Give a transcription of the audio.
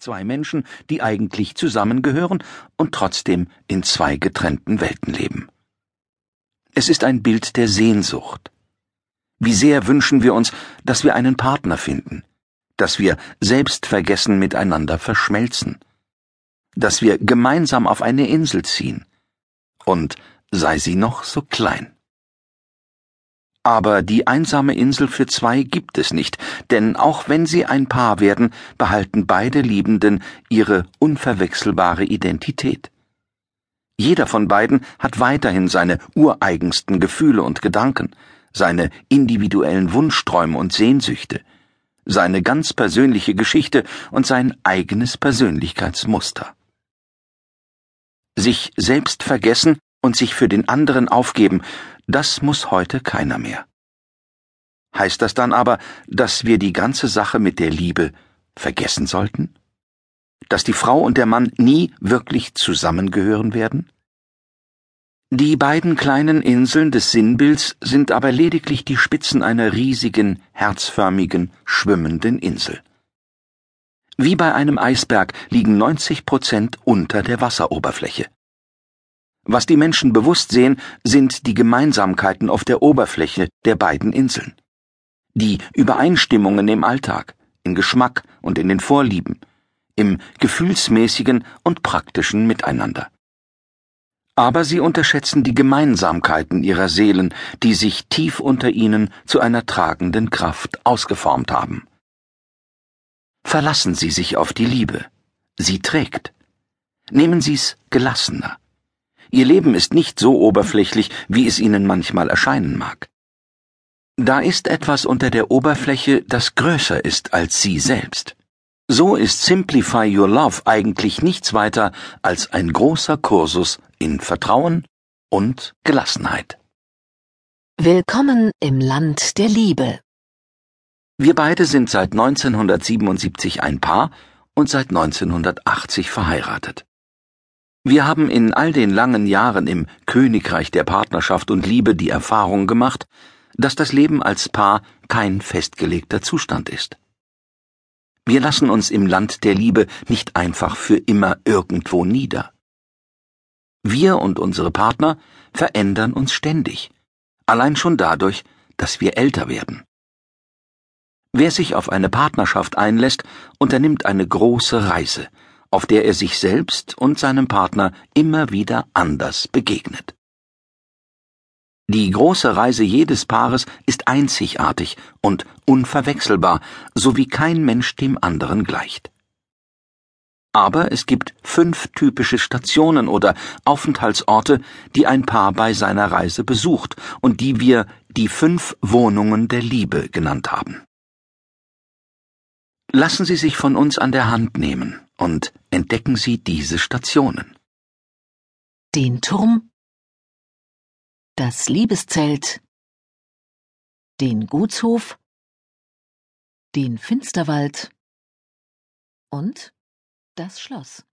Zwei Menschen, die eigentlich zusammengehören und trotzdem in zwei getrennten Welten leben. Es ist ein Bild der Sehnsucht. Wie sehr wünschen wir uns, dass wir einen Partner finden, dass wir selbstvergessen miteinander verschmelzen, dass wir gemeinsam auf eine Insel ziehen, und sei sie noch so klein. Aber die einsame Insel für zwei gibt es nicht, denn auch wenn sie ein Paar werden, behalten beide Liebenden ihre unverwechselbare Identität. Jeder von beiden hat weiterhin seine ureigensten Gefühle und Gedanken, seine individuellen Wunschträume und Sehnsüchte, seine ganz persönliche Geschichte und sein eigenes Persönlichkeitsmuster. Sich selbst vergessen und sich für den anderen aufgeben, das muss heute keiner mehr. Heißt das dann aber, dass wir die ganze Sache mit der Liebe vergessen sollten? Dass die Frau und der Mann nie wirklich zusammengehören werden? Die beiden kleinen Inseln des Sinnbilds sind aber lediglich die Spitzen einer riesigen, herzförmigen, schwimmenden Insel. Wie bei einem Eisberg liegen 90 Prozent unter der Wasseroberfläche. Was die Menschen bewusst sehen, sind die Gemeinsamkeiten auf der Oberfläche der beiden Inseln. Die Übereinstimmungen im Alltag, im Geschmack und in den Vorlieben, im gefühlsmäßigen und praktischen Miteinander. Aber sie unterschätzen die Gemeinsamkeiten ihrer Seelen, die sich tief unter ihnen zu einer tragenden Kraft ausgeformt haben. Verlassen Sie sich auf die Liebe. Sie trägt. Nehmen Sie's gelassener. Ihr Leben ist nicht so oberflächlich, wie es Ihnen manchmal erscheinen mag. Da ist etwas unter der Oberfläche, das größer ist als Sie selbst. So ist Simplify Your Love eigentlich nichts weiter als ein großer Kursus in Vertrauen und Gelassenheit. Willkommen im Land der Liebe. Wir beide sind seit 1977 ein Paar und seit 1980 verheiratet. Wir haben in all den langen Jahren im Königreich der Partnerschaft und Liebe die Erfahrung gemacht, dass das Leben als Paar kein festgelegter Zustand ist. Wir lassen uns im Land der Liebe nicht einfach für immer irgendwo nieder. Wir und unsere Partner verändern uns ständig, allein schon dadurch, dass wir älter werden. Wer sich auf eine Partnerschaft einlässt, unternimmt eine große Reise, auf der er sich selbst und seinem Partner immer wieder anders begegnet. Die große Reise jedes Paares ist einzigartig und unverwechselbar, so wie kein Mensch dem anderen gleicht. Aber es gibt fünf typische Stationen oder Aufenthaltsorte, die ein Paar bei seiner Reise besucht und die wir die fünf Wohnungen der Liebe genannt haben. Lassen Sie sich von uns an der Hand nehmen und entdecken Sie diese Stationen. Den Turm, das Liebeszelt, den Gutshof, den Finsterwald und das Schloss.